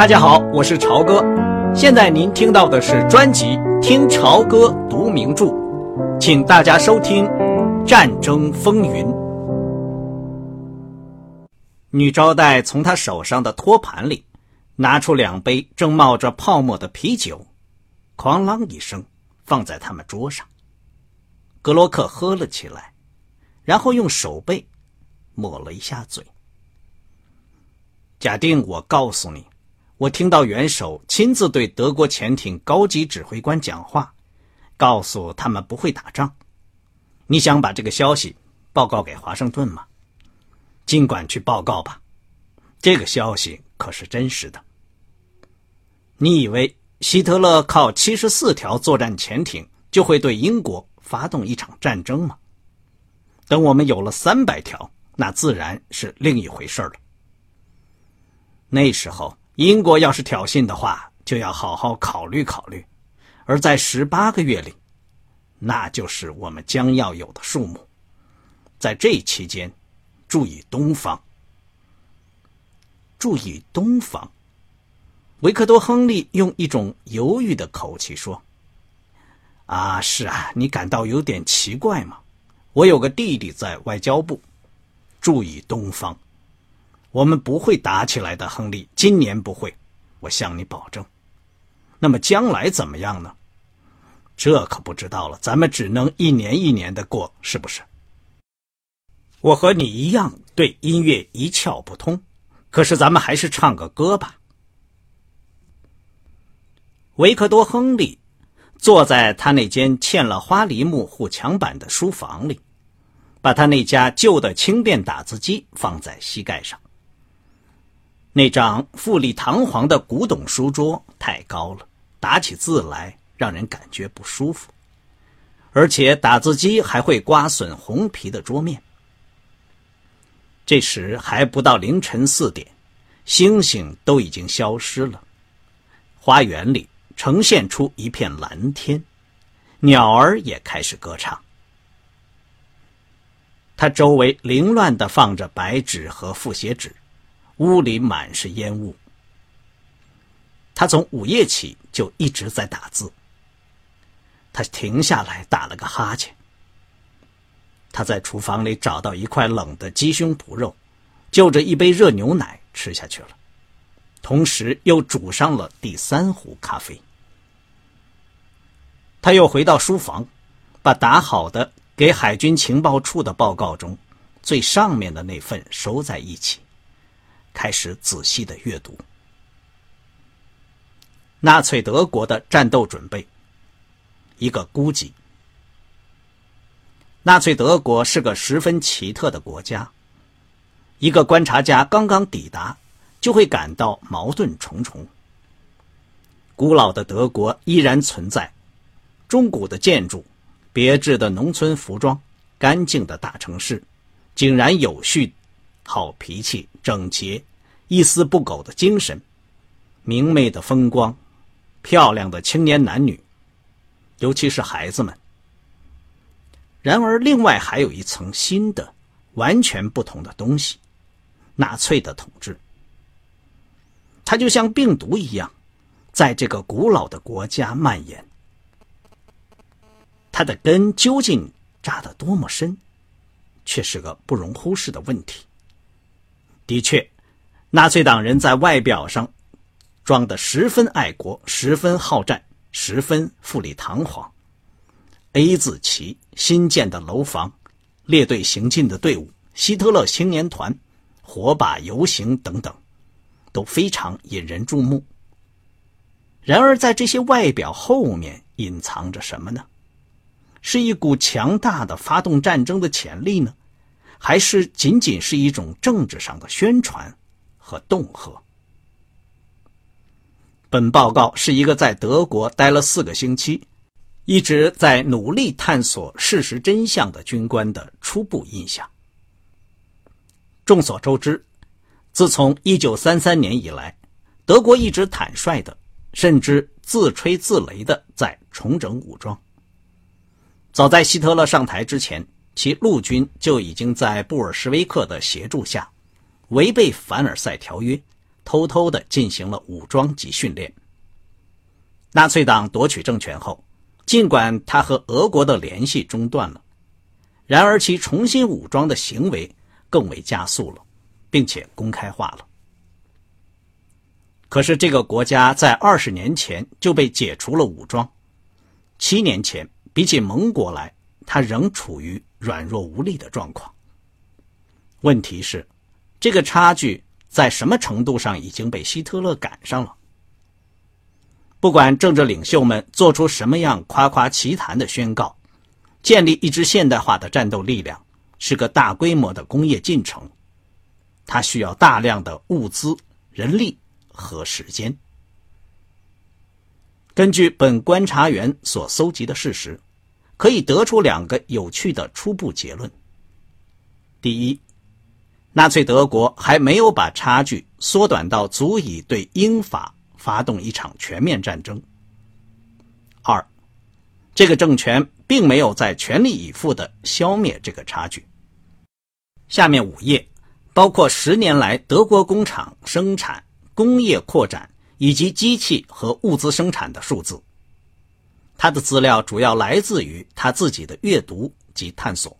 大家好，我是朝哥。现在您听到的是专辑《听朝歌读名著》，请大家收听《战争风云》。女招待从她手上的托盘里拿出两杯正冒着泡沫的啤酒，哐啷一声放在他们桌上。格洛克喝了起来，然后用手背抹了一下嘴。假定我告诉你。我听到元首亲自对德国潜艇高级指挥官讲话，告诉他们不会打仗。你想把这个消息报告给华盛顿吗？尽管去报告吧，这个消息可是真实的。你以为希特勒靠七十四条作战潜艇就会对英国发动一场战争吗？等我们有了三百条，那自然是另一回事了。那时候。英国要是挑衅的话，就要好好考虑考虑；而在十八个月里，那就是我们将要有的数目。在这期间，注意东方，注意东方。维克多·亨利用一种犹豫的口气说：“啊，是啊，你感到有点奇怪吗？我有个弟弟在外交部，注意东方。”我们不会打起来的，亨利。今年不会，我向你保证。那么将来怎么样呢？这可不知道了。咱们只能一年一年的过，是不是？我和你一样对音乐一窍不通，可是咱们还是唱个歌吧。维克多·亨利坐在他那间嵌了花梨木护墙板的书房里，把他那家旧的轻便打字机放在膝盖上。那张富丽堂皇的古董书桌太高了，打起字来让人感觉不舒服，而且打字机还会刮损红皮的桌面。这时还不到凌晨四点，星星都已经消失了，花园里呈现出一片蓝天，鸟儿也开始歌唱。他周围凌乱地放着白纸和复写纸。屋里满是烟雾。他从午夜起就一直在打字。他停下来打了个哈欠。他在厨房里找到一块冷的鸡胸脯肉，就着一杯热牛奶吃下去了，同时又煮上了第三壶咖啡。他又回到书房，把打好的给海军情报处的报告中最上面的那份收在一起。开始仔细的阅读。纳粹德国的战斗准备，一个估计。纳粹德国是个十分奇特的国家。一个观察家刚刚抵达，就会感到矛盾重重。古老的德国依然存在，中古的建筑，别致的农村服装，干净的大城市，井然有序。好脾气、整洁、一丝不苟的精神、明媚的风光、漂亮的青年男女，尤其是孩子们。然而，另外还有一层新的、完全不同的东西——纳粹的统治。它就像病毒一样，在这个古老的国家蔓延。它的根究竟扎得多么深，却是个不容忽视的问题。的确，纳粹党人在外表上装得十分爱国、十分好战、十分富丽堂皇。A 字旗、新建的楼房、列队行进的队伍、希特勒青年团、火把游行等等，都非常引人注目。然而，在这些外表后面隐藏着什么呢？是一股强大的发动战争的潜力呢？还是仅仅是一种政治上的宣传和恫吓。本报告是一个在德国待了四个星期，一直在努力探索事实真相的军官的初步印象。众所周知，自从1933年以来，德国一直坦率的，甚至自吹自擂的在重整武装。早在希特勒上台之前。其陆军就已经在布尔什维克的协助下，违背凡尔赛条约，偷偷地进行了武装及训练。纳粹党夺取政权后，尽管他和俄国的联系中断了，然而其重新武装的行为更为加速了，并且公开化了。可是这个国家在二十年前就被解除了武装，七年前比起盟国来，他仍处于软弱无力的状况。问题是，这个差距在什么程度上已经被希特勒赶上了？不管政治领袖们做出什么样夸夸其谈的宣告，建立一支现代化的战斗力量是个大规模的工业进程，它需要大量的物资、人力。和时间。根据本观察员所搜集的事实，可以得出两个有趣的初步结论：第一，纳粹德国还没有把差距缩短到足以对英法发动一场全面战争；二，这个政权并没有在全力以赴的消灭这个差距。下面五页包括十年来德国工厂生产。工业扩展以及机器和物资生产的数字。他的资料主要来自于他自己的阅读及探索。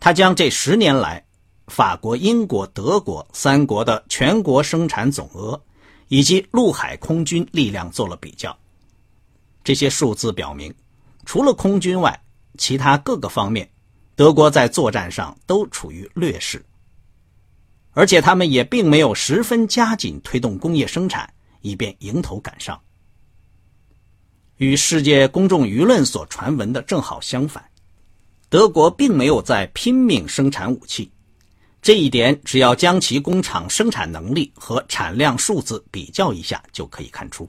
他将这十年来法国、英国、德国三国的全国生产总额以及陆海空军力量做了比较。这些数字表明，除了空军外，其他各个方面，德国在作战上都处于劣势。而且他们也并没有十分加紧推动工业生产，以便迎头赶上。与世界公众舆论所传闻的正好相反，德国并没有在拼命生产武器。这一点只要将其工厂生产能力和产量数字比较一下就可以看出。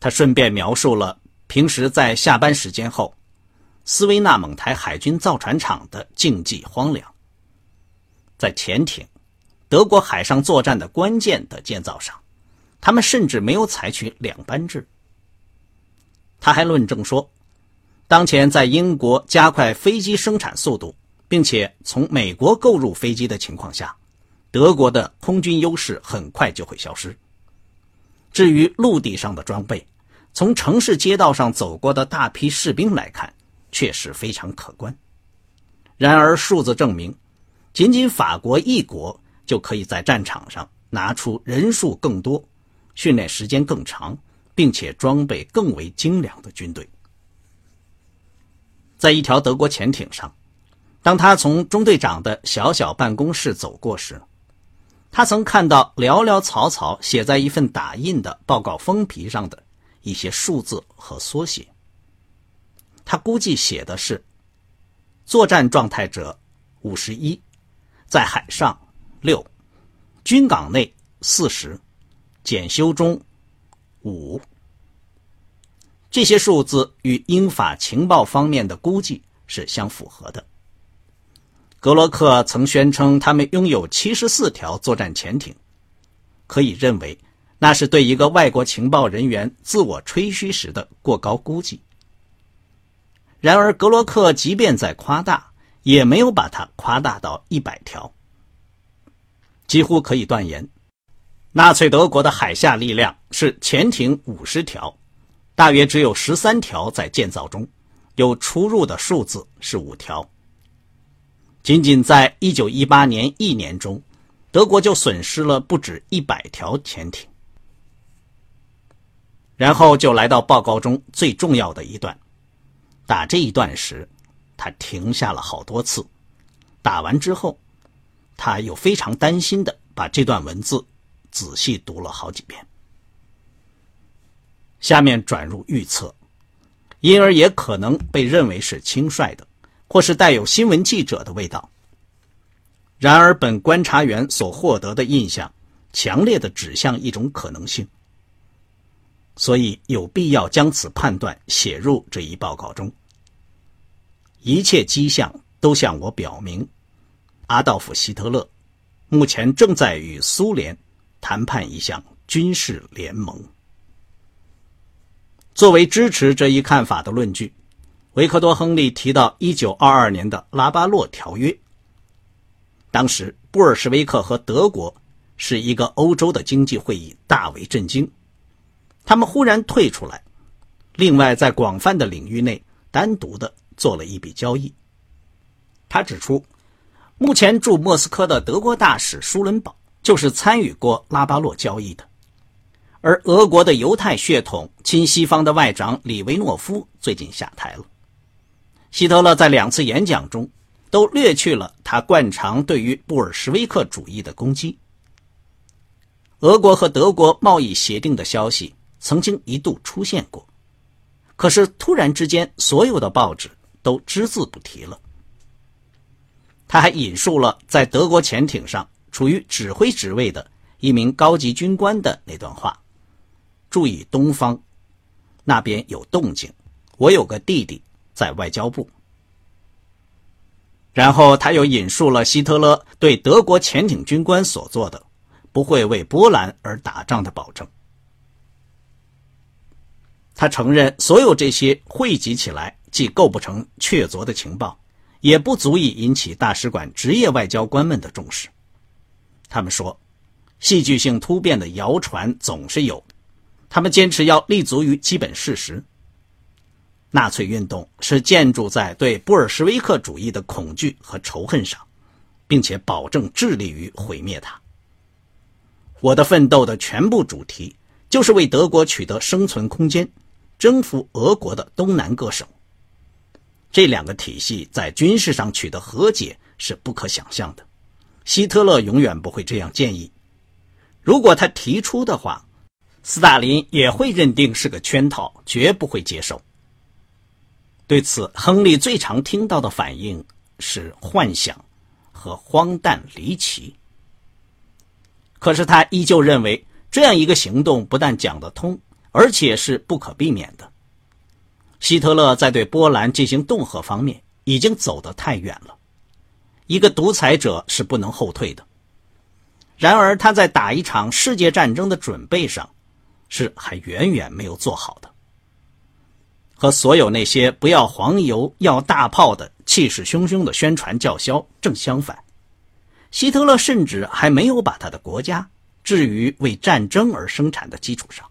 他顺便描述了平时在下班时间后，斯威纳蒙台海军造船厂的静寂荒凉。在潜艇、德国海上作战的关键的建造上，他们甚至没有采取两班制。他还论证说，当前在英国加快飞机生产速度，并且从美国购入飞机的情况下，德国的空军优势很快就会消失。至于陆地上的装备，从城市街道上走过的大批士兵来看，确实非常可观。然而，数字证明。仅仅法国一国就可以在战场上拿出人数更多、训练时间更长，并且装备更为精良的军队。在一条德国潜艇上，当他从中队长的小小办公室走过时，他曾看到寥寥草草写在一份打印的报告封皮上的一些数字和缩写。他估计写的是：作战状态者五十一。在海上，六，军港内四十，检修中五。这些数字与英法情报方面的估计是相符合的。格罗克曾宣称他们拥有七十四条作战潜艇，可以认为那是对一个外国情报人员自我吹嘘时的过高估计。然而，格罗克即便在夸大。也没有把它夸大到一百条，几乎可以断言，纳粹德国的海下力量是潜艇五十条，大约只有十三条在建造中，有出入的数字是五条。仅仅在一九一八年一年中，德国就损失了不止一百条潜艇。然后就来到报告中最重要的一段，打这一段时。他停下了好多次，打完之后，他又非常担心的把这段文字仔细读了好几遍。下面转入预测，因而也可能被认为是轻率的，或是带有新闻记者的味道。然而，本观察员所获得的印象，强烈的指向一种可能性，所以有必要将此判断写入这一报告中。一切迹象都向我表明，阿道夫·希特勒目前正在与苏联谈判一项军事联盟。作为支持这一看法的论据，维克多·亨利提到1922年的拉巴洛条约。当时，布尔什维克和德国是一个欧洲的经济会议大为震惊。他们忽然退出来，另外在广泛的领域内单独的做了一笔交易。他指出，目前驻莫斯科的德国大使舒伦堡就是参与过拉巴洛交易的，而俄国的犹太血统亲西方的外长里维诺夫最近下台了。希特勒在两次演讲中都略去了他惯常对于布尔什维克主义的攻击。俄国和德国贸易协定的消息。曾经一度出现过，可是突然之间，所有的报纸都只字不提了。他还引述了在德国潜艇上处于指挥职位的一名高级军官的那段话：“注意东方，那边有动静。我有个弟弟在外交部。”然后他又引述了希特勒对德国潜艇军官所做的“不会为波兰而打仗”的保证。他承认，所有这些汇集起来，既构不成确凿的情报，也不足以引起大使馆职业外交官们的重视。他们说，戏剧性突变的谣传总是有，他们坚持要立足于基本事实。纳粹运动是建筑在对布尔什维克主义的恐惧和仇恨上，并且保证致力于毁灭它。我的奋斗的全部主题就是为德国取得生存空间。征服俄国的东南各省，这两个体系在军事上取得和解是不可想象的。希特勒永远不会这样建议。如果他提出的话，斯大林也会认定是个圈套，绝不会接受。对此，亨利最常听到的反应是幻想和荒诞离奇。可是他依旧认为，这样一个行动不但讲得通。而且是不可避免的。希特勒在对波兰进行恫吓方面已经走得太远了，一个独裁者是不能后退的。然而他在打一场世界战争的准备上，是还远远没有做好的。和所有那些不要黄油要大炮的气势汹汹的宣传叫嚣正相反，希特勒甚至还没有把他的国家置于为战争而生产的基础上。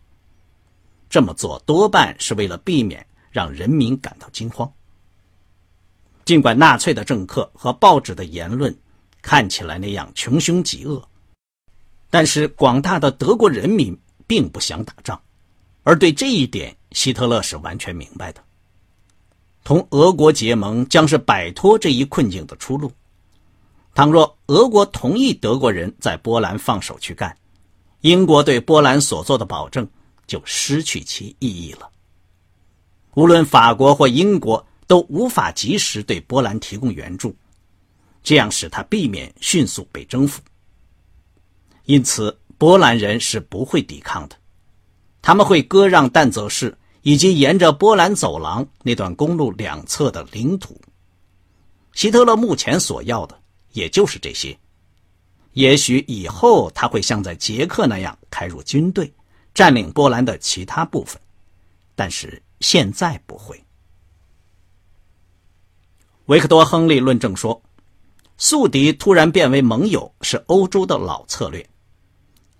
这么做多半是为了避免让人民感到惊慌。尽管纳粹的政客和报纸的言论看起来那样穷凶极恶，但是广大的德国人民并不想打仗，而对这一点，希特勒是完全明白的。同俄国结盟将是摆脱这一困境的出路。倘若俄国同意德国人在波兰放手去干，英国对波兰所做的保证。就失去其意义了。无论法国或英国都无法及时对波兰提供援助，这样使他避免迅速被征服。因此，波兰人是不会抵抗的，他们会割让但泽市以及沿着波兰走廊那段公路两侧的领土。希特勒目前所要的也就是这些。也许以后他会像在捷克那样开入军队。占领波兰的其他部分，但是现在不会。维克多·亨利论证说，宿敌突然变为盟友是欧洲的老策略。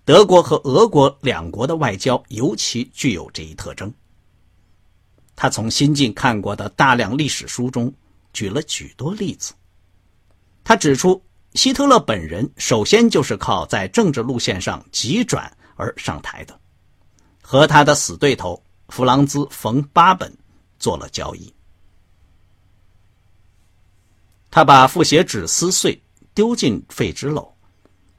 德国和俄国两国的外交尤其具有这一特征。他从新近看过的大量历史书中举了许多例子。他指出，希特勒本人首先就是靠在政治路线上急转而上台的。和他的死对头弗朗兹·冯·巴本做了交易。他把复写纸撕碎，丢进废纸篓，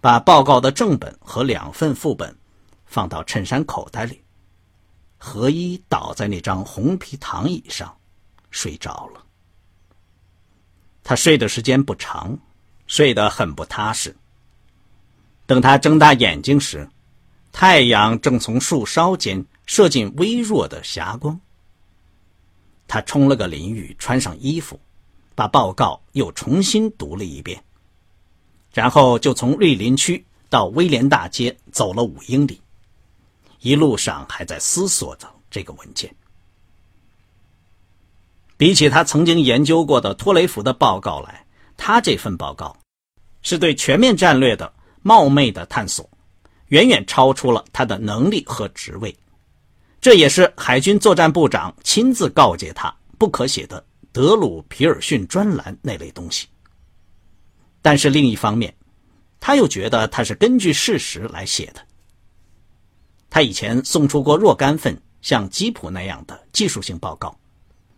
把报告的正本和两份副本放到衬衫口袋里，何一倒在那张红皮躺椅上，睡着了。他睡的时间不长，睡得很不踏实。等他睁大眼睛时，太阳正从树梢间射进微弱的霞光。他冲了个淋浴，穿上衣服，把报告又重新读了一遍，然后就从瑞林区到威廉大街走了五英里，一路上还在思索着这个文件。比起他曾经研究过的托雷弗的报告来，他这份报告是对全面战略的冒昧的探索。远远超出了他的能力和职位。这也是海军作战部长亲自告诫他不可写的德鲁皮尔逊专栏那类东西。但是另一方面，他又觉得他是根据事实来写的。他以前送出过若干份像吉普那样的技术性报告，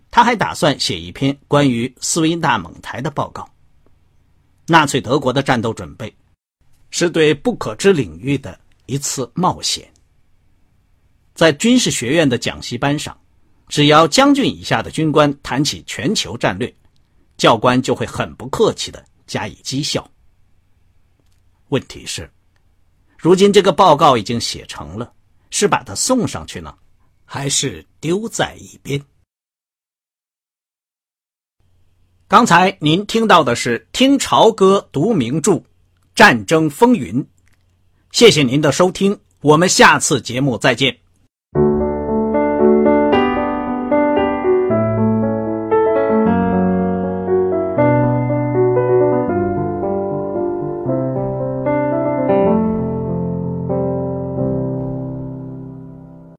他还打算写一篇关于斯维纳蒙台的报告。纳粹德国的战斗准备，是对不可知领域的一次冒险。在军事学院的讲习班上，只要将军以下的军官谈起全球战略，教官就会很不客气的加以讥笑。问题是，如今这个报告已经写成了，是把它送上去呢，还是丢在一边？刚才您听到的是听潮歌读名著《战争风云》，谢谢您的收听，我们下次节目再见。